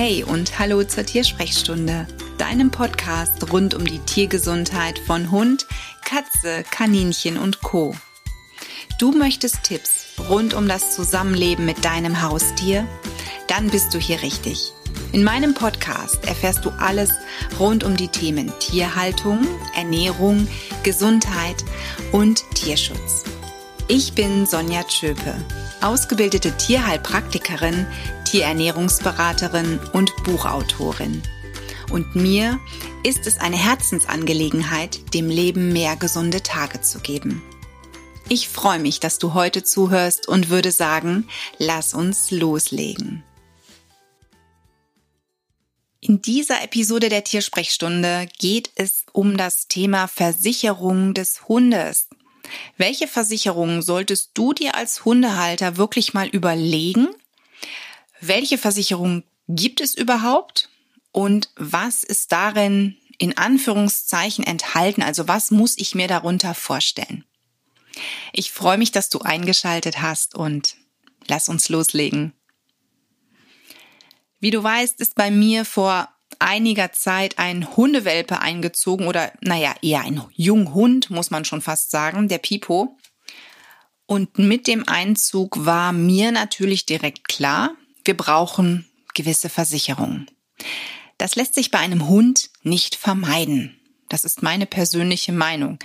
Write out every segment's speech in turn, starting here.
Hey und hallo zur Tiersprechstunde, deinem Podcast rund um die Tiergesundheit von Hund, Katze, Kaninchen und Co. Du möchtest Tipps rund um das Zusammenleben mit deinem Haustier? Dann bist du hier richtig. In meinem Podcast erfährst du alles rund um die Themen Tierhaltung, Ernährung, Gesundheit und Tierschutz. Ich bin Sonja Tschöpe, ausgebildete Tierheilpraktikerin, Tierernährungsberaterin und Buchautorin. Und mir ist es eine Herzensangelegenheit, dem Leben mehr gesunde Tage zu geben. Ich freue mich, dass du heute zuhörst und würde sagen, lass uns loslegen. In dieser Episode der Tiersprechstunde geht es um das Thema Versicherung des Hundes. Welche Versicherungen solltest du dir als Hundehalter wirklich mal überlegen? Welche Versicherungen gibt es überhaupt? Und was ist darin in Anführungszeichen enthalten? Also was muss ich mir darunter vorstellen? Ich freue mich, dass du eingeschaltet hast und lass uns loslegen. Wie du weißt, ist bei mir vor einiger Zeit ein Hundewelpe eingezogen oder naja, eher ein Junghund, muss man schon fast sagen, der Pipo. Und mit dem Einzug war mir natürlich direkt klar, wir brauchen gewisse Versicherungen. Das lässt sich bei einem Hund nicht vermeiden. Das ist meine persönliche Meinung.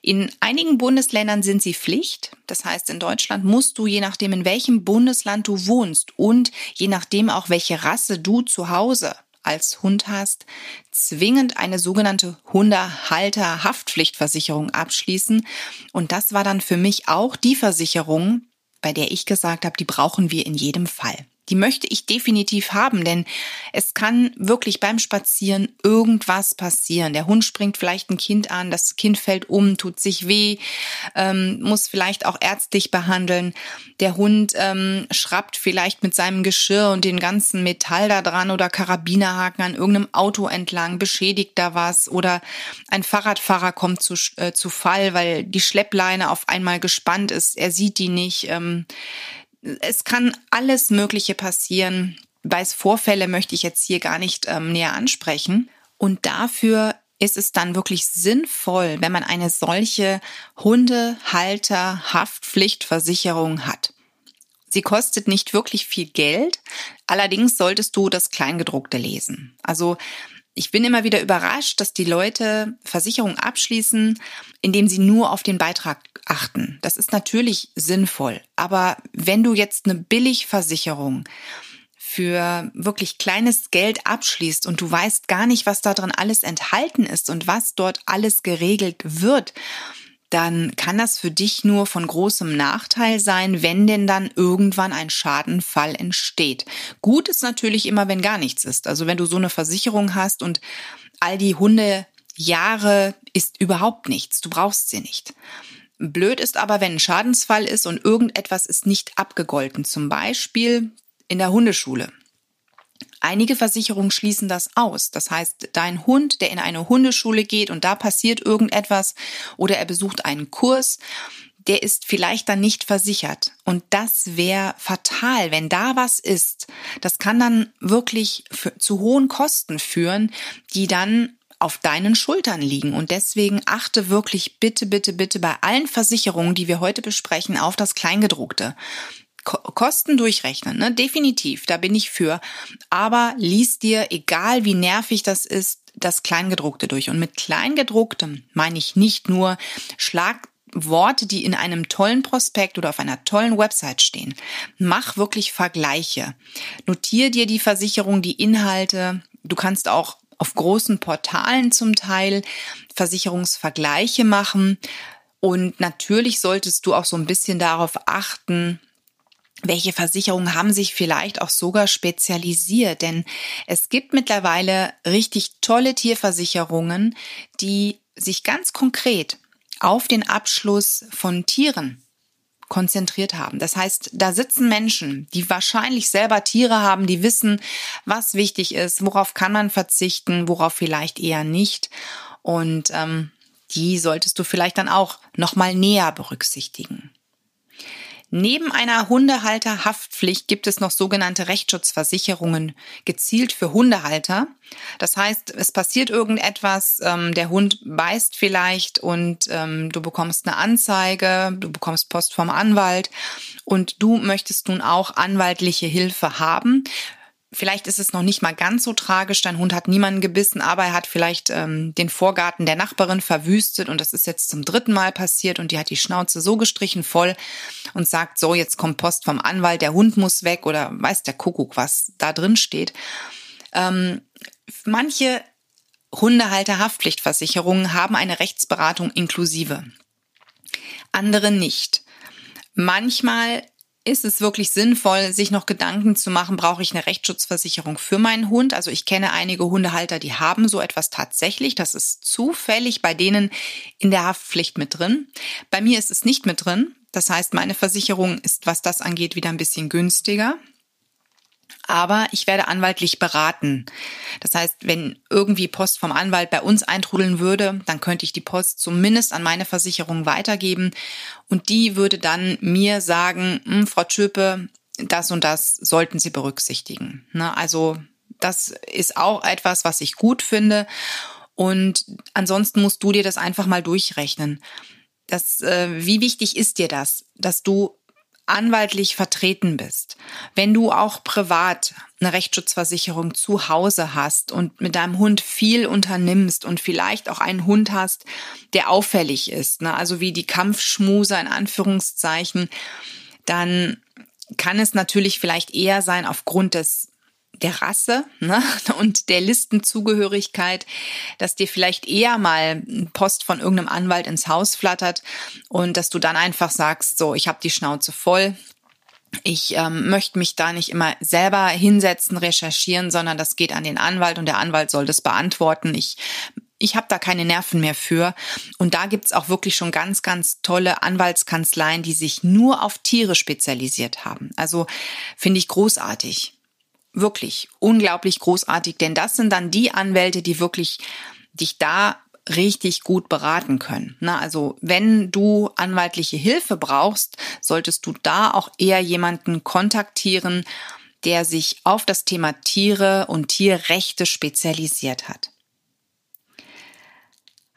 In einigen Bundesländern sind sie Pflicht. Das heißt, in Deutschland musst du, je nachdem, in welchem Bundesland du wohnst und je nachdem auch, welche Rasse du zu Hause als Hund hast, zwingend eine sogenannte Hundehalter-Haftpflichtversicherung abschließen. Und das war dann für mich auch die Versicherung, bei der ich gesagt habe, die brauchen wir in jedem Fall die möchte ich definitiv haben, denn es kann wirklich beim Spazieren irgendwas passieren. Der Hund springt vielleicht ein Kind an, das Kind fällt um, tut sich weh, ähm, muss vielleicht auch ärztlich behandeln. Der Hund ähm, schrappt vielleicht mit seinem Geschirr und den ganzen Metall da dran oder Karabinerhaken an irgendeinem Auto entlang, beschädigt da was oder ein Fahrradfahrer kommt zu, äh, zu Fall, weil die Schleppleine auf einmal gespannt ist. Er sieht die nicht. Ähm, es kann alles Mögliche passieren. Bei Vorfälle möchte ich jetzt hier gar nicht ähm, näher ansprechen. Und dafür ist es dann wirklich sinnvoll, wenn man eine solche Hundehalter-Haftpflichtversicherung hat. Sie kostet nicht wirklich viel Geld, allerdings solltest du das Kleingedruckte lesen. Also ich bin immer wieder überrascht, dass die Leute Versicherungen abschließen, indem sie nur auf den Beitrag achten. Das ist natürlich sinnvoll. Aber wenn du jetzt eine Billigversicherung für wirklich kleines Geld abschließt und du weißt gar nicht, was da drin alles enthalten ist und was dort alles geregelt wird, dann kann das für dich nur von großem Nachteil sein, wenn denn dann irgendwann ein Schadenfall entsteht. Gut ist natürlich immer, wenn gar nichts ist. Also wenn du so eine Versicherung hast und all die Hunde Jahre ist überhaupt nichts. Du brauchst sie nicht. Blöd ist aber, wenn ein Schadensfall ist und irgendetwas ist nicht abgegolten. Zum Beispiel in der Hundeschule. Einige Versicherungen schließen das aus. Das heißt, dein Hund, der in eine Hundeschule geht und da passiert irgendetwas oder er besucht einen Kurs, der ist vielleicht dann nicht versichert. Und das wäre fatal, wenn da was ist. Das kann dann wirklich für, zu hohen Kosten führen, die dann auf deinen Schultern liegen. Und deswegen achte wirklich bitte, bitte, bitte bei allen Versicherungen, die wir heute besprechen, auf das Kleingedruckte. Kosten durchrechnen, ne? definitiv, da bin ich für. Aber lies dir, egal wie nervig das ist, das Kleingedruckte durch. Und mit Kleingedrucktem meine ich nicht nur Schlagworte, die in einem tollen Prospekt oder auf einer tollen Website stehen. Mach wirklich Vergleiche. Notier dir die Versicherung, die Inhalte. Du kannst auch auf großen Portalen zum Teil Versicherungsvergleiche machen. Und natürlich solltest du auch so ein bisschen darauf achten, welche Versicherungen haben sich vielleicht auch sogar spezialisiert? Denn es gibt mittlerweile richtig tolle Tierversicherungen, die sich ganz konkret auf den Abschluss von Tieren konzentriert haben. Das heißt, da sitzen Menschen, die wahrscheinlich selber Tiere haben, die wissen, was wichtig ist, worauf kann man verzichten, worauf vielleicht eher nicht. Und ähm, die solltest du vielleicht dann auch noch mal näher berücksichtigen. Neben einer Hundehalterhaftpflicht gibt es noch sogenannte Rechtsschutzversicherungen gezielt für Hundehalter. Das heißt, es passiert irgendetwas, ähm, der Hund beißt vielleicht und ähm, du bekommst eine Anzeige, du bekommst Post vom Anwalt und du möchtest nun auch anwaltliche Hilfe haben. Vielleicht ist es noch nicht mal ganz so tragisch. Dein Hund hat niemanden gebissen, aber er hat vielleicht ähm, den Vorgarten der Nachbarin verwüstet und das ist jetzt zum dritten Mal passiert und die hat die Schnauze so gestrichen voll und sagt so, jetzt kommt Post vom Anwalt, der Hund muss weg oder weiß der Kuckuck, was da drin steht. Ähm, manche Hundehalterhaftpflichtversicherungen haben eine Rechtsberatung inklusive. Andere nicht. Manchmal ist es wirklich sinnvoll, sich noch Gedanken zu machen, brauche ich eine Rechtsschutzversicherung für meinen Hund? Also ich kenne einige Hundehalter, die haben so etwas tatsächlich. Das ist zufällig bei denen in der Haftpflicht mit drin. Bei mir ist es nicht mit drin. Das heißt, meine Versicherung ist, was das angeht, wieder ein bisschen günstiger aber ich werde anwaltlich beraten. Das heißt, wenn irgendwie Post vom Anwalt bei uns eintrudeln würde, dann könnte ich die Post zumindest an meine Versicherung weitergeben und die würde dann mir sagen, hm, Frau Tschöpe, das und das sollten Sie berücksichtigen. Ne? Also das ist auch etwas, was ich gut finde. Und ansonsten musst du dir das einfach mal durchrechnen. Das, äh, wie wichtig ist dir das, dass du anwaltlich vertreten bist, wenn du auch privat eine Rechtsschutzversicherung zu Hause hast und mit deinem Hund viel unternimmst und vielleicht auch einen Hund hast, der auffällig ist, ne? also wie die Kampfschmuse in Anführungszeichen, dann kann es natürlich vielleicht eher sein aufgrund des der Rasse ne, und der Listenzugehörigkeit, dass dir vielleicht eher mal Post von irgendeinem Anwalt ins Haus flattert und dass du dann einfach sagst, so, ich habe die Schnauze voll. Ich ähm, möchte mich da nicht immer selber hinsetzen, recherchieren, sondern das geht an den Anwalt und der Anwalt soll das beantworten. Ich ich habe da keine Nerven mehr für. Und da gibt's auch wirklich schon ganz, ganz tolle Anwaltskanzleien, die sich nur auf Tiere spezialisiert haben. Also finde ich großartig wirklich unglaublich großartig, denn das sind dann die Anwälte, die wirklich dich da richtig gut beraten können. Na, also wenn du anwaltliche Hilfe brauchst, solltest du da auch eher jemanden kontaktieren, der sich auf das Thema Tiere und Tierrechte spezialisiert hat.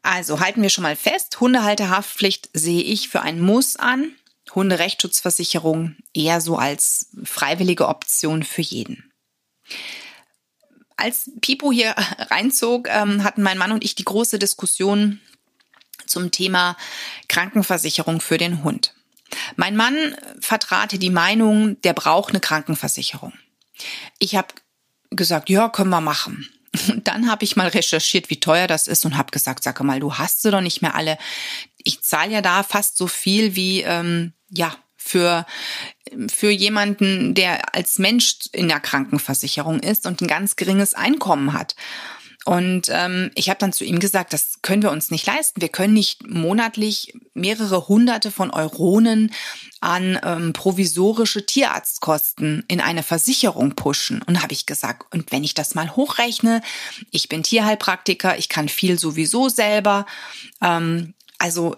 Also halten wir schon mal fest, Hundehalterhaftpflicht sehe ich für ein Muss an, Hunderechtsschutzversicherung eher so als freiwillige Option für jeden. Als Pipo hier reinzog, ähm, hatten mein Mann und ich die große Diskussion zum Thema Krankenversicherung für den Hund. Mein Mann vertrate die Meinung, der braucht eine Krankenversicherung. Ich habe gesagt, ja, können wir machen. Und dann habe ich mal recherchiert, wie teuer das ist und habe gesagt, sag mal, du hast sie doch nicht mehr alle. Ich zahle ja da fast so viel wie ähm, ja für, für jemanden, der als Mensch in der Krankenversicherung ist und ein ganz geringes Einkommen hat. Und ähm, ich habe dann zu ihm gesagt, das können wir uns nicht leisten. Wir können nicht monatlich mehrere hunderte von Euronen an ähm, provisorische Tierarztkosten in eine Versicherung pushen. Und habe ich gesagt, und wenn ich das mal hochrechne, ich bin Tierheilpraktiker, ich kann viel sowieso selber. Ähm, also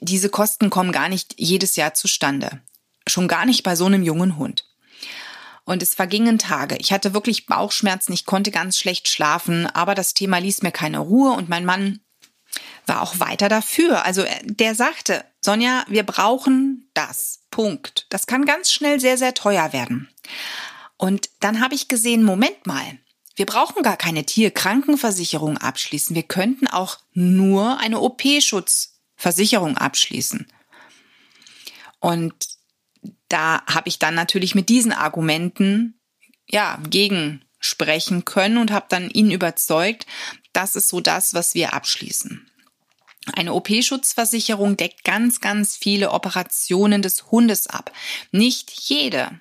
diese Kosten kommen gar nicht jedes Jahr zustande. Schon gar nicht bei so einem jungen Hund. Und es vergingen Tage. Ich hatte wirklich Bauchschmerzen, ich konnte ganz schlecht schlafen, aber das Thema ließ mir keine Ruhe und mein Mann war auch weiter dafür. Also äh, der sagte, Sonja, wir brauchen das. Punkt. Das kann ganz schnell sehr, sehr teuer werden. Und dann habe ich gesehen, Moment mal, wir brauchen gar keine Tierkrankenversicherung abschließen. Wir könnten auch nur eine OP-Schutz Versicherung abschließen. Und da habe ich dann natürlich mit diesen Argumenten ja gegen sprechen können und habe dann ihn überzeugt, das ist so das, was wir abschließen. Eine OP-Schutzversicherung deckt ganz, ganz viele Operationen des Hundes ab. Nicht jede.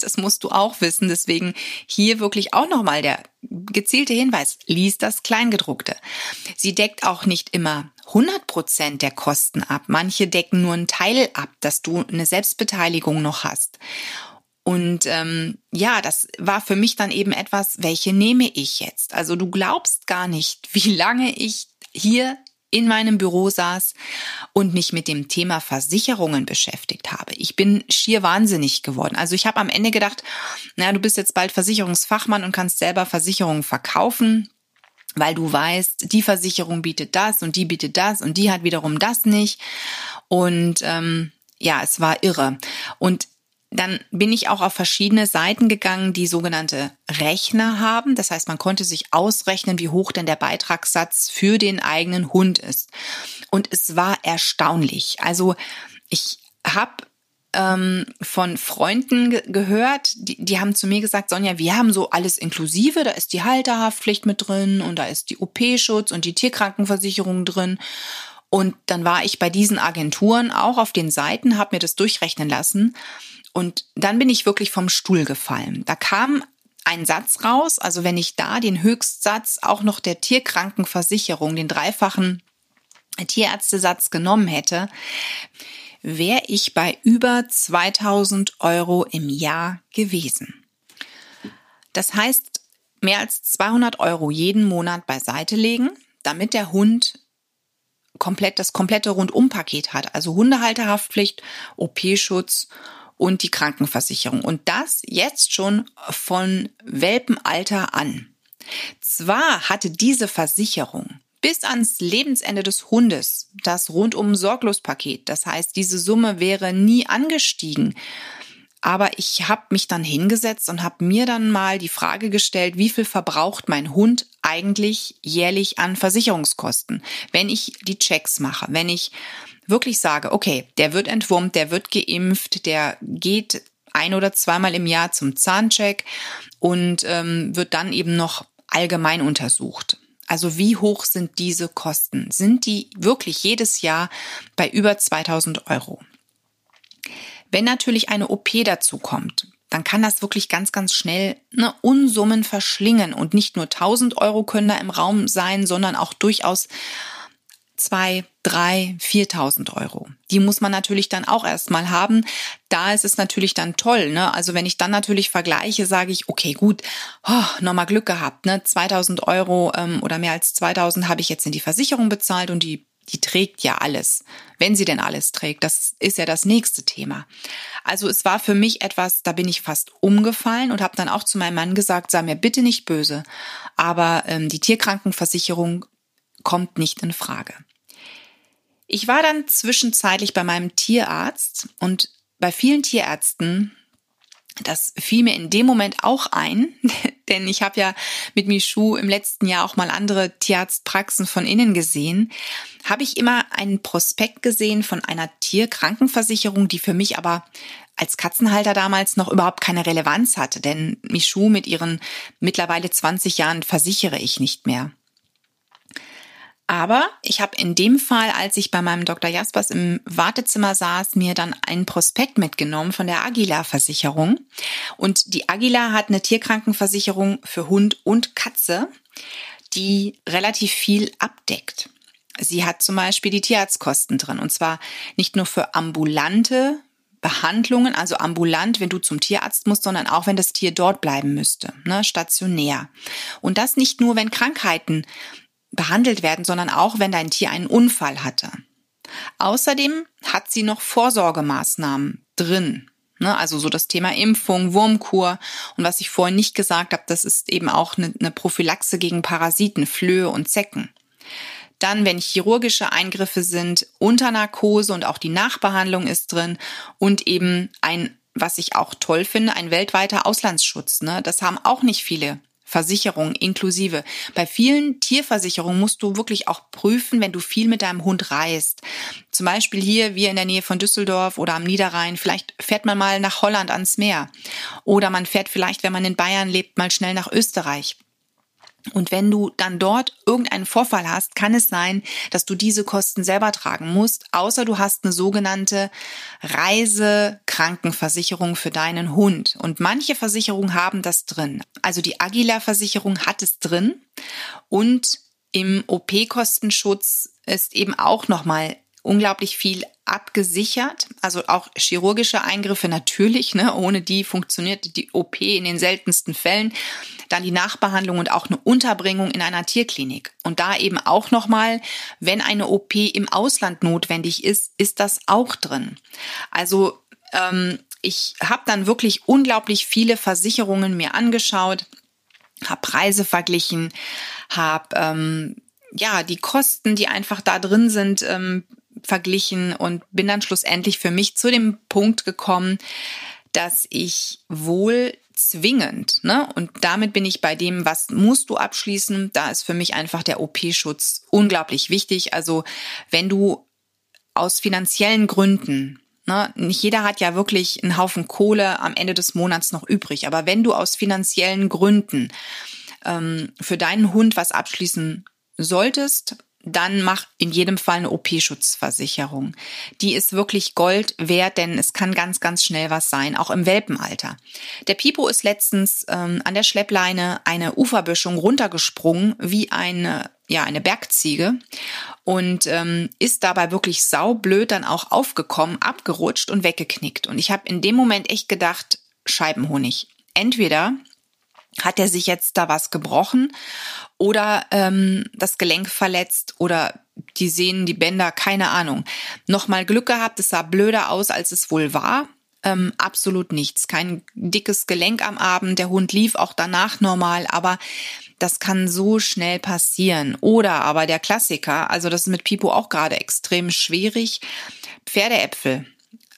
Das musst du auch wissen. Deswegen hier wirklich auch nochmal der gezielte Hinweis. Lies das Kleingedruckte. Sie deckt auch nicht immer 100 Prozent der Kosten ab. Manche decken nur einen Teil ab, dass du eine Selbstbeteiligung noch hast. Und ähm, ja, das war für mich dann eben etwas, welche nehme ich jetzt? Also du glaubst gar nicht, wie lange ich hier in meinem Büro saß und mich mit dem Thema Versicherungen beschäftigt habe. Ich bin schier wahnsinnig geworden. Also ich habe am Ende gedacht, na, du bist jetzt bald Versicherungsfachmann und kannst selber Versicherungen verkaufen weil du weißt, die Versicherung bietet das und die bietet das und die hat wiederum das nicht. Und ähm, ja, es war irre. Und dann bin ich auch auf verschiedene Seiten gegangen, die sogenannte Rechner haben. Das heißt, man konnte sich ausrechnen, wie hoch denn der Beitragssatz für den eigenen Hund ist. Und es war erstaunlich. Also ich habe ähm, von Freunden ge gehört, die, die haben zu mir gesagt, Sonja, wir haben so alles inklusive, da ist die Halterhaftpflicht mit drin und da ist die OP-Schutz und die Tierkrankenversicherung drin. Und dann war ich bei diesen Agenturen auch auf den Seiten, habe mir das durchrechnen lassen und dann bin ich wirklich vom Stuhl gefallen. Da kam ein Satz raus, also wenn ich da den Höchstsatz auch noch der Tierkrankenversicherung, den dreifachen Tierärztesatz genommen hätte, wäre ich bei über 2000 Euro im Jahr gewesen. Das heißt, mehr als 200 Euro jeden Monat beiseite legen, damit der Hund komplett das komplette Rundumpaket hat, also Hundehalterhaftpflicht, OP-Schutz und die Krankenversicherung. Und das jetzt schon von Welpenalter an. Zwar hatte diese Versicherung bis ans Lebensende des Hundes das rundum Sorglospaket. Das heißt, diese Summe wäre nie angestiegen. Aber ich habe mich dann hingesetzt und habe mir dann mal die Frage gestellt, wie viel verbraucht mein Hund eigentlich jährlich an Versicherungskosten, wenn ich die Checks mache, wenn ich wirklich sage, okay, der wird entwurmt, der wird geimpft, der geht ein oder zweimal im Jahr zum Zahncheck und ähm, wird dann eben noch allgemein untersucht. Also wie hoch sind diese Kosten? Sind die wirklich jedes Jahr bei über 2000 Euro? Wenn natürlich eine OP dazu kommt, dann kann das wirklich ganz, ganz schnell eine Unsummen verschlingen. Und nicht nur 1000 Euro können da im Raum sein, sondern auch durchaus zwei, drei, viertausend Euro. Die muss man natürlich dann auch erstmal haben. Da ist es natürlich dann toll. Ne? Also wenn ich dann natürlich vergleiche, sage ich, okay, gut, oh, nochmal Glück gehabt. Ne? 2000 Euro ähm, oder mehr als 2000 habe ich jetzt in die Versicherung bezahlt und die die trägt ja alles, wenn sie denn alles trägt. Das ist ja das nächste Thema. Also es war für mich etwas, da bin ich fast umgefallen und habe dann auch zu meinem Mann gesagt, sei mir bitte nicht böse, aber ähm, die Tierkrankenversicherung kommt nicht in Frage. Ich war dann zwischenzeitlich bei meinem Tierarzt und bei vielen Tierärzten, das fiel mir in dem Moment auch ein, denn ich habe ja mit Michu im letzten Jahr auch mal andere Tierarztpraxen von innen gesehen, habe ich immer einen Prospekt gesehen von einer Tierkrankenversicherung, die für mich aber als Katzenhalter damals noch überhaupt keine Relevanz hatte, denn Michu mit ihren mittlerweile 20 Jahren versichere ich nicht mehr. Aber ich habe in dem Fall, als ich bei meinem Dr. Jaspers im Wartezimmer saß, mir dann einen Prospekt mitgenommen von der Aguilar Versicherung. Und die Aguilar hat eine Tierkrankenversicherung für Hund und Katze, die relativ viel abdeckt. Sie hat zum Beispiel die Tierarztkosten drin. Und zwar nicht nur für ambulante Behandlungen, also ambulant, wenn du zum Tierarzt musst, sondern auch wenn das Tier dort bleiben müsste, ne, stationär. Und das nicht nur, wenn Krankheiten behandelt werden, sondern auch, wenn dein Tier einen Unfall hatte. Außerdem hat sie noch Vorsorgemaßnahmen drin. Ne? Also so das Thema Impfung, Wurmkur und was ich vorhin nicht gesagt habe, das ist eben auch eine, eine Prophylaxe gegen Parasiten, Flöhe und Zecken. Dann, wenn chirurgische Eingriffe sind, unter Narkose und auch die Nachbehandlung ist drin und eben ein, was ich auch toll finde, ein weltweiter Auslandsschutz. Ne? Das haben auch nicht viele Versicherung inklusive. Bei vielen Tierversicherungen musst du wirklich auch prüfen, wenn du viel mit deinem Hund reist. Zum Beispiel hier, wir in der Nähe von Düsseldorf oder am Niederrhein, vielleicht fährt man mal nach Holland ans Meer. Oder man fährt vielleicht, wenn man in Bayern lebt, mal schnell nach Österreich. Und wenn du dann dort irgendeinen Vorfall hast, kann es sein, dass du diese Kosten selber tragen musst, außer du hast eine sogenannte Reisekrankenversicherung für deinen Hund. Und manche Versicherungen haben das drin. Also die Aguilar-Versicherung hat es drin und im OP-Kostenschutz ist eben auch nochmal unglaublich viel abgesichert, also auch chirurgische Eingriffe natürlich, ne, ohne die funktioniert die OP in den seltensten Fällen, dann die Nachbehandlung und auch eine Unterbringung in einer Tierklinik. Und da eben auch nochmal, wenn eine OP im Ausland notwendig ist, ist das auch drin. Also ähm, ich habe dann wirklich unglaublich viele Versicherungen mir angeschaut, habe Preise verglichen, habe ähm, ja die Kosten, die einfach da drin sind, ähm, verglichen und bin dann schlussendlich für mich zu dem Punkt gekommen, dass ich wohl zwingend, ne? Und damit bin ich bei dem, was musst du abschließen. Da ist für mich einfach der OP-Schutz unglaublich wichtig. Also wenn du aus finanziellen Gründen Ne? Nicht jeder hat ja wirklich einen Haufen Kohle am Ende des Monats noch übrig. Aber wenn du aus finanziellen Gründen ähm, für deinen Hund was abschließen solltest, dann mach in jedem Fall eine OP-Schutzversicherung. Die ist wirklich Gold wert, denn es kann ganz, ganz schnell was sein, auch im Welpenalter. Der Pipo ist letztens ähm, an der Schleppleine eine Uferböschung runtergesprungen, wie eine, ja, eine Bergziege und ähm, ist dabei wirklich saublöd dann auch aufgekommen, abgerutscht und weggeknickt. Und ich habe in dem Moment echt gedacht, Scheibenhonig. Entweder hat er sich jetzt da was gebrochen oder ähm, das Gelenk verletzt oder die Sehnen, die Bänder, keine Ahnung. Nochmal Glück gehabt, es sah blöder aus, als es wohl war. Ähm, absolut nichts. Kein dickes Gelenk am Abend. Der Hund lief auch danach normal, aber das kann so schnell passieren. Oder aber der Klassiker, also das ist mit Pipo auch gerade extrem schwierig. Pferdeäpfel.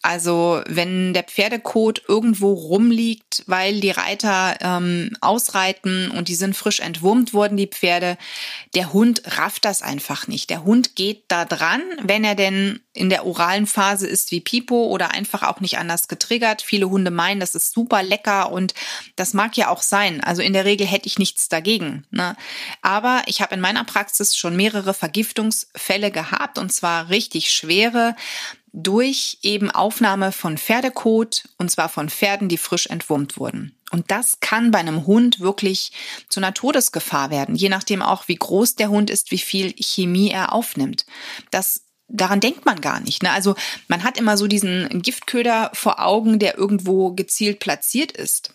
Also wenn der Pferdekot irgendwo rumliegt, weil die Reiter ähm, ausreiten und die sind frisch entwurmt worden, die Pferde, der Hund rafft das einfach nicht. Der Hund geht da dran, wenn er denn in der oralen Phase ist wie Pipo oder einfach auch nicht anders getriggert. Viele Hunde meinen, das ist super lecker und das mag ja auch sein. Also in der Regel hätte ich nichts dagegen. Ne? Aber ich habe in meiner Praxis schon mehrere Vergiftungsfälle gehabt und zwar richtig schwere durch eben Aufnahme von Pferdekot und zwar von Pferden, die frisch entwurmt wurden. Und das kann bei einem Hund wirklich zu einer Todesgefahr werden, je nachdem auch, wie groß der Hund ist, wie viel Chemie er aufnimmt. Das daran denkt man gar nicht. Ne? Also man hat immer so diesen Giftköder vor Augen, der irgendwo gezielt platziert ist.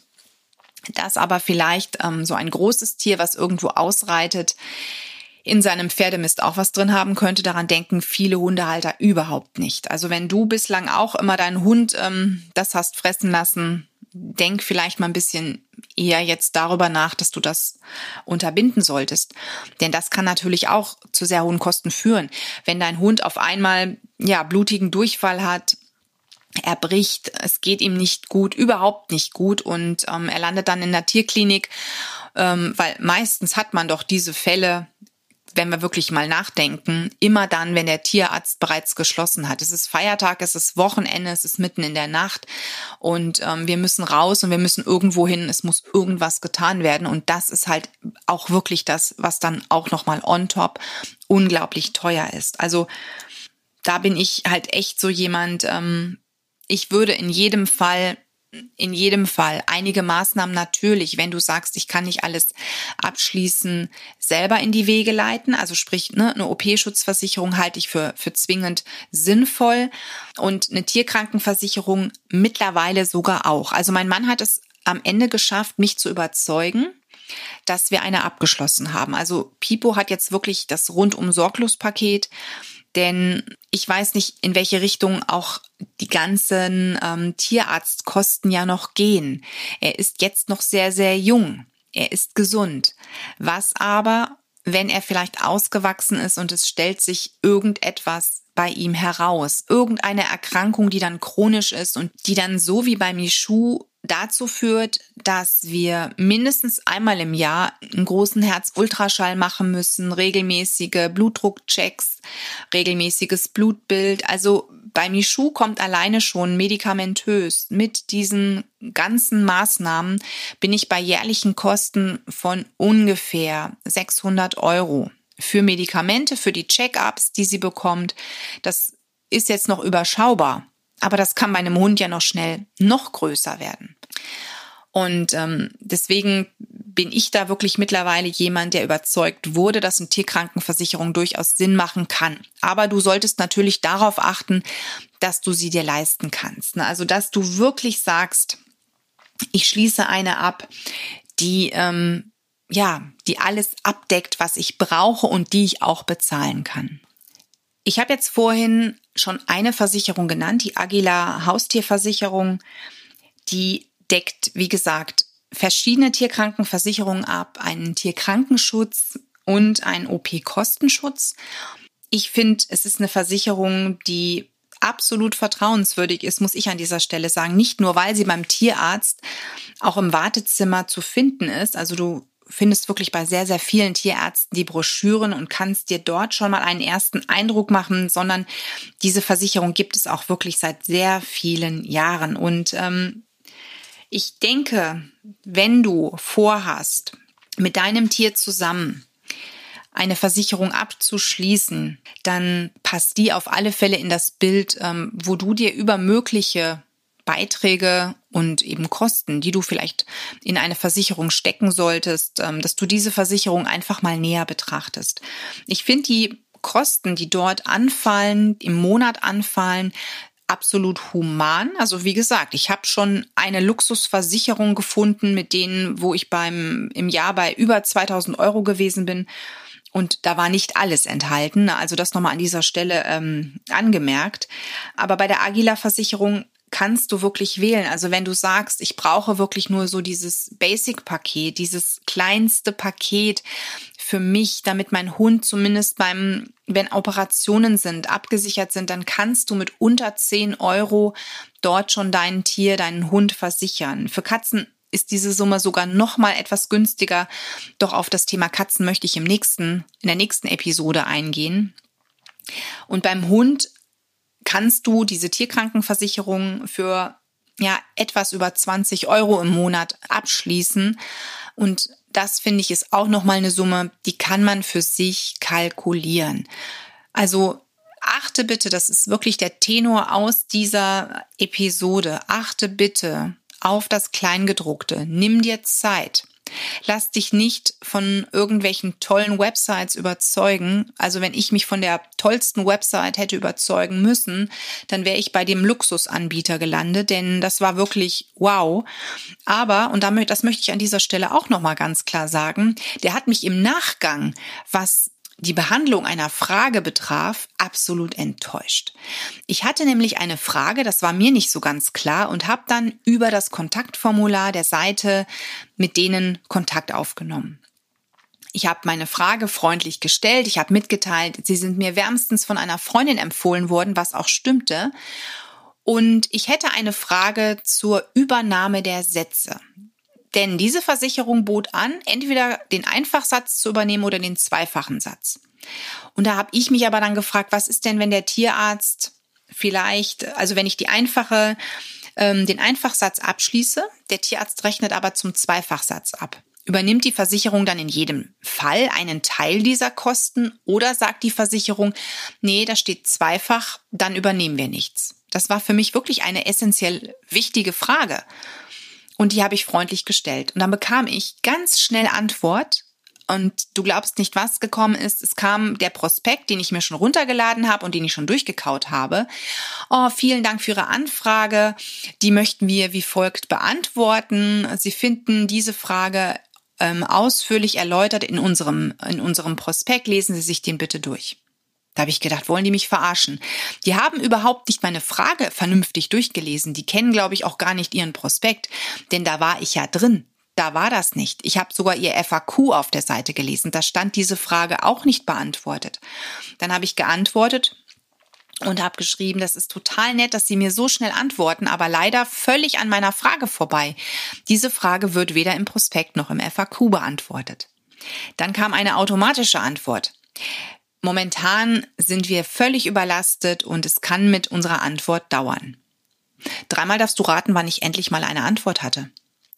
Das aber vielleicht ähm, so ein großes Tier, was irgendwo ausreitet, in seinem Pferdemist auch was drin haben könnte. Daran denken viele Hundehalter überhaupt nicht. Also wenn du bislang auch immer deinen Hund ähm, das hast fressen lassen, denk vielleicht mal ein bisschen eher jetzt darüber nach, dass du das unterbinden solltest. Denn das kann natürlich auch zu sehr hohen Kosten führen. Wenn dein Hund auf einmal, ja, blutigen Durchfall hat, er bricht, es geht ihm nicht gut, überhaupt nicht gut und ähm, er landet dann in der Tierklinik, ähm, weil meistens hat man doch diese Fälle, wenn wir wirklich mal nachdenken, immer dann, wenn der Tierarzt bereits geschlossen hat. Es ist Feiertag, es ist Wochenende, es ist mitten in der Nacht und ähm, wir müssen raus und wir müssen irgendwo hin, es muss irgendwas getan werden und das ist halt auch wirklich das, was dann auch nochmal on top unglaublich teuer ist. Also da bin ich halt echt so jemand, ähm, ich würde in jedem Fall in jedem Fall einige Maßnahmen natürlich, wenn du sagst, ich kann nicht alles abschließen, selber in die Wege leiten. Also sprich, ne, eine OP-Schutzversicherung halte ich für, für zwingend sinnvoll und eine Tierkrankenversicherung mittlerweile sogar auch. Also mein Mann hat es am Ende geschafft, mich zu überzeugen, dass wir eine abgeschlossen haben. Also Pipo hat jetzt wirklich das rundum sorglos Paket denn ich weiß nicht, in welche Richtung auch die ganzen ähm, Tierarztkosten ja noch gehen. Er ist jetzt noch sehr, sehr jung. Er ist gesund. Was aber, wenn er vielleicht ausgewachsen ist und es stellt sich irgendetwas bei ihm heraus, irgendeine Erkrankung, die dann chronisch ist und die dann so wie bei Michu dazu führt, dass wir mindestens einmal im Jahr einen großen Herzultraschall machen müssen, regelmäßige Blutdruckchecks, regelmäßiges Blutbild. Also bei Michu kommt alleine schon medikamentös mit diesen ganzen Maßnahmen bin ich bei jährlichen Kosten von ungefähr 600 Euro für Medikamente, für die Check-ups, die sie bekommt. Das ist jetzt noch überschaubar. Aber das kann bei einem Hund ja noch schnell noch größer werden. Und ähm, deswegen bin ich da wirklich mittlerweile jemand, der überzeugt wurde, dass eine Tierkrankenversicherung durchaus Sinn machen kann. Aber du solltest natürlich darauf achten, dass du sie dir leisten kannst. Ne? Also, dass du wirklich sagst, ich schließe eine ab, die ähm, ja, die alles abdeckt, was ich brauche und die ich auch bezahlen kann. Ich habe jetzt vorhin schon eine Versicherung genannt, die Agila Haustierversicherung. Die deckt, wie gesagt, verschiedene Tierkrankenversicherungen ab, einen Tierkrankenschutz und einen OP-Kostenschutz. Ich finde, es ist eine Versicherung, die absolut vertrauenswürdig ist, muss ich an dieser Stelle sagen. Nicht nur, weil sie beim Tierarzt auch im Wartezimmer zu finden ist. Also du findest wirklich bei sehr, sehr vielen Tierärzten die Broschüren und kannst dir dort schon mal einen ersten Eindruck machen, sondern diese Versicherung gibt es auch wirklich seit sehr vielen Jahren. Und ähm, ich denke, wenn du vorhast, mit deinem Tier zusammen eine Versicherung abzuschließen, dann passt die auf alle Fälle in das Bild, ähm, wo du dir über mögliche Beiträge und eben Kosten, die du vielleicht in eine Versicherung stecken solltest, ähm, dass du diese Versicherung einfach mal näher betrachtest. Ich finde die Kosten, die dort anfallen, im Monat anfallen, absolut human. Also wie gesagt, ich habe schon eine Luxusversicherung gefunden, mit denen, wo ich beim im Jahr bei über 2000 Euro gewesen bin. Und da war nicht alles enthalten. Also das nochmal an dieser Stelle ähm, angemerkt. Aber bei der Agila-Versicherung kannst du wirklich wählen. Also wenn du sagst, ich brauche wirklich nur so dieses Basic-Paket, dieses kleinste Paket für mich, damit mein Hund zumindest beim, wenn Operationen sind, abgesichert sind, dann kannst du mit unter 10 Euro dort schon dein Tier, deinen Hund versichern. Für Katzen ist diese Summe sogar noch mal etwas günstiger. Doch auf das Thema Katzen möchte ich im nächsten, in der nächsten Episode eingehen. Und beim Hund kannst du diese Tierkrankenversicherung für ja etwas über 20 Euro im Monat abschließen. Und das finde ich ist auch nochmal eine Summe, die kann man für sich kalkulieren. Also achte bitte, das ist wirklich der Tenor aus dieser Episode. Achte bitte auf das Kleingedruckte. Nimm dir Zeit. Lass dich nicht von irgendwelchen tollen Websites überzeugen. Also wenn ich mich von der tollsten Website hätte überzeugen müssen, dann wäre ich bei dem Luxusanbieter gelandet, denn das war wirklich wow. Aber, und damit, das möchte ich an dieser Stelle auch nochmal ganz klar sagen, der hat mich im Nachgang, was die Behandlung einer Frage betraf, absolut enttäuscht. Ich hatte nämlich eine Frage, das war mir nicht so ganz klar und habe dann über das Kontaktformular der Seite mit denen Kontakt aufgenommen. Ich habe meine Frage freundlich gestellt, ich habe mitgeteilt, sie sind mir wärmstens von einer Freundin empfohlen worden, was auch stimmte. Und ich hätte eine Frage zur Übernahme der Sätze. Denn diese Versicherung bot an, entweder den Einfachsatz zu übernehmen oder den zweifachen Satz. Und da habe ich mich aber dann gefragt, was ist denn, wenn der Tierarzt vielleicht, also wenn ich die einfache, ähm, den Einfachsatz abschließe, der Tierarzt rechnet aber zum Zweifachsatz ab. Übernimmt die Versicherung dann in jedem Fall einen Teil dieser Kosten oder sagt die Versicherung, nee, da steht zweifach, dann übernehmen wir nichts? Das war für mich wirklich eine essentiell wichtige Frage. Und die habe ich freundlich gestellt. Und dann bekam ich ganz schnell Antwort. Und du glaubst nicht, was gekommen ist. Es kam der Prospekt, den ich mir schon runtergeladen habe und den ich schon durchgekaut habe. Oh, vielen Dank für Ihre Anfrage. Die möchten wir wie folgt beantworten. Sie finden diese Frage ähm, ausführlich erläutert in unserem, in unserem Prospekt. Lesen Sie sich den bitte durch. Da habe ich gedacht, wollen die mich verarschen? Die haben überhaupt nicht meine Frage vernünftig durchgelesen. Die kennen, glaube ich, auch gar nicht ihren Prospekt, denn da war ich ja drin. Da war das nicht. Ich habe sogar ihr FAQ auf der Seite gelesen. Da stand diese Frage auch nicht beantwortet. Dann habe ich geantwortet und habe geschrieben, das ist total nett, dass Sie mir so schnell antworten, aber leider völlig an meiner Frage vorbei. Diese Frage wird weder im Prospekt noch im FAQ beantwortet. Dann kam eine automatische Antwort. Momentan sind wir völlig überlastet und es kann mit unserer Antwort dauern. Dreimal darfst du raten, wann ich endlich mal eine Antwort hatte.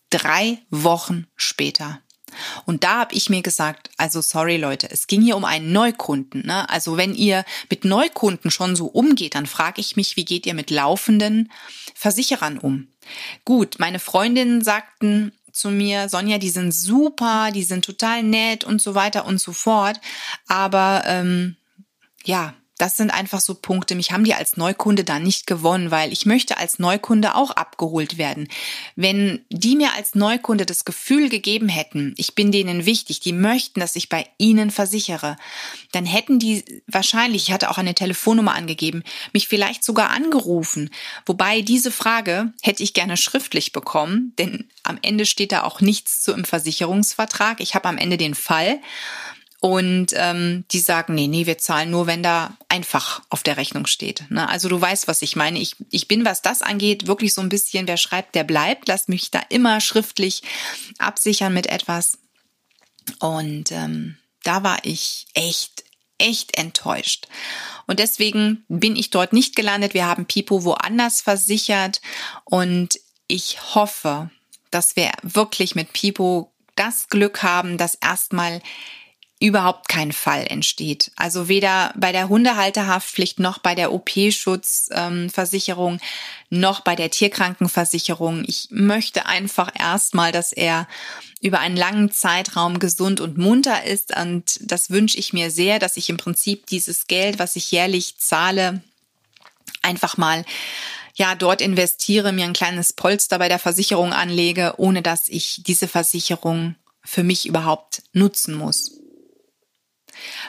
Drei Wochen später. Und da habe ich mir gesagt, also sorry Leute, es ging hier um einen Neukunden. Ne? Also wenn ihr mit Neukunden schon so umgeht, dann frage ich mich, wie geht ihr mit laufenden Versicherern um? Gut, meine Freundinnen sagten zu mir, Sonja, die sind super, die sind total nett und so weiter und so fort. Aber ähm, ja, das sind einfach so Punkte. Mich haben die als Neukunde da nicht gewonnen, weil ich möchte als Neukunde auch abgeholt werden. Wenn die mir als Neukunde das Gefühl gegeben hätten, ich bin denen wichtig, die möchten, dass ich bei ihnen versichere, dann hätten die wahrscheinlich, ich hatte auch eine Telefonnummer angegeben, mich vielleicht sogar angerufen. Wobei diese Frage hätte ich gerne schriftlich bekommen, denn am Ende steht da auch nichts zu im Versicherungsvertrag. Ich habe am Ende den Fall. Und ähm, die sagen, nee, nee, wir zahlen nur, wenn da einfach auf der Rechnung steht. Ne? Also du weißt, was ich meine. Ich, ich bin, was das angeht, wirklich so ein bisschen, wer schreibt, der bleibt. Lass mich da immer schriftlich absichern mit etwas. Und ähm, da war ich echt, echt enttäuscht. Und deswegen bin ich dort nicht gelandet. Wir haben Pipo woanders versichert. Und ich hoffe, dass wir wirklich mit Pipo das Glück haben, dass erstmal überhaupt kein Fall entsteht. Also weder bei der Hundehalterhaftpflicht noch bei der OP-Schutzversicherung ähm, noch bei der Tierkrankenversicherung. Ich möchte einfach erstmal, dass er über einen langen Zeitraum gesund und munter ist. Und das wünsche ich mir sehr, dass ich im Prinzip dieses Geld, was ich jährlich zahle, einfach mal ja, dort investiere, mir ein kleines Polster bei der Versicherung anlege, ohne dass ich diese Versicherung für mich überhaupt nutzen muss.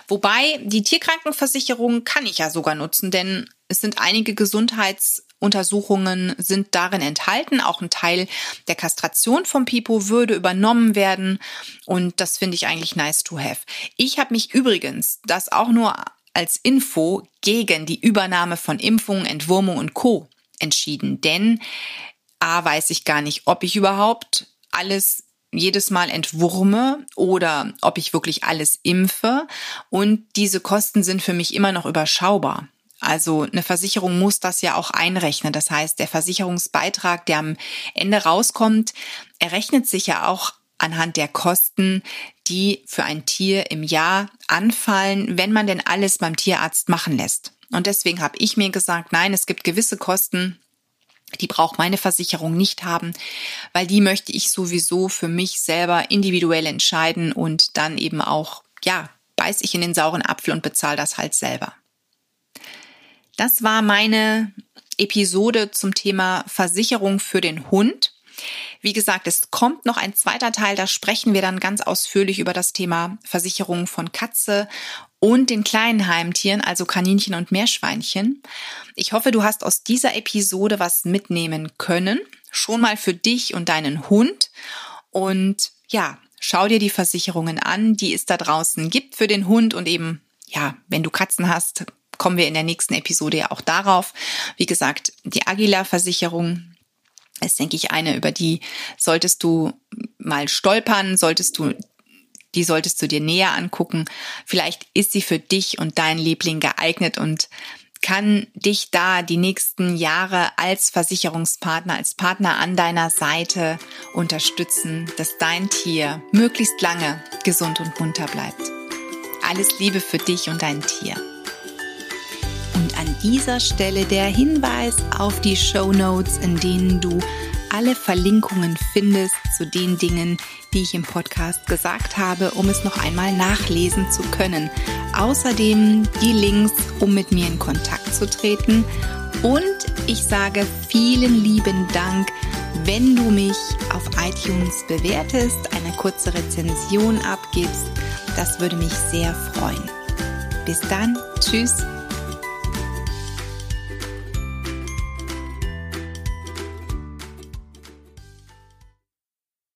Wobei die Tierkrankenversicherung kann ich ja sogar nutzen, denn es sind einige Gesundheitsuntersuchungen sind darin enthalten. Auch ein Teil der Kastration vom Pipo würde übernommen werden und das finde ich eigentlich nice to have. Ich habe mich übrigens, das auch nur als Info, gegen die Übernahme von Impfungen, Entwurmung und Co. entschieden, denn A weiß ich gar nicht, ob ich überhaupt alles jedes Mal entwurme oder ob ich wirklich alles impfe. Und diese Kosten sind für mich immer noch überschaubar. Also eine Versicherung muss das ja auch einrechnen. Das heißt, der Versicherungsbeitrag, der am Ende rauskommt, errechnet sich ja auch anhand der Kosten, die für ein Tier im Jahr anfallen, wenn man denn alles beim Tierarzt machen lässt. Und deswegen habe ich mir gesagt, nein, es gibt gewisse Kosten, die braucht meine Versicherung nicht haben, weil die möchte ich sowieso für mich selber individuell entscheiden und dann eben auch, ja, beiß ich in den sauren Apfel und bezahle das halt selber. Das war meine Episode zum Thema Versicherung für den Hund. Wie gesagt, es kommt noch ein zweiter Teil, da sprechen wir dann ganz ausführlich über das Thema Versicherung von Katze und den kleinen Heimtieren, also Kaninchen und Meerschweinchen. Ich hoffe, du hast aus dieser Episode was mitnehmen können, schon mal für dich und deinen Hund. Und ja, schau dir die Versicherungen an, die es da draußen gibt für den Hund und eben, ja, wenn du Katzen hast, kommen wir in der nächsten Episode ja auch darauf. Wie gesagt, die Aguila-Versicherung ist, denke ich, eine, über die solltest du mal stolpern, solltest du die solltest du dir näher angucken. Vielleicht ist sie für dich und deinen Liebling geeignet und kann dich da die nächsten Jahre als Versicherungspartner, als Partner an deiner Seite unterstützen, dass dein Tier möglichst lange gesund und munter bleibt. Alles Liebe für dich und dein Tier. Und an dieser Stelle der Hinweis auf die Show Notes, in denen du alle Verlinkungen findest zu den Dingen, die ich im Podcast gesagt habe, um es noch einmal nachlesen zu können. Außerdem die Links, um mit mir in Kontakt zu treten. Und ich sage vielen lieben Dank, wenn du mich auf iTunes bewertest, eine kurze Rezension abgibst. Das würde mich sehr freuen. Bis dann, tschüss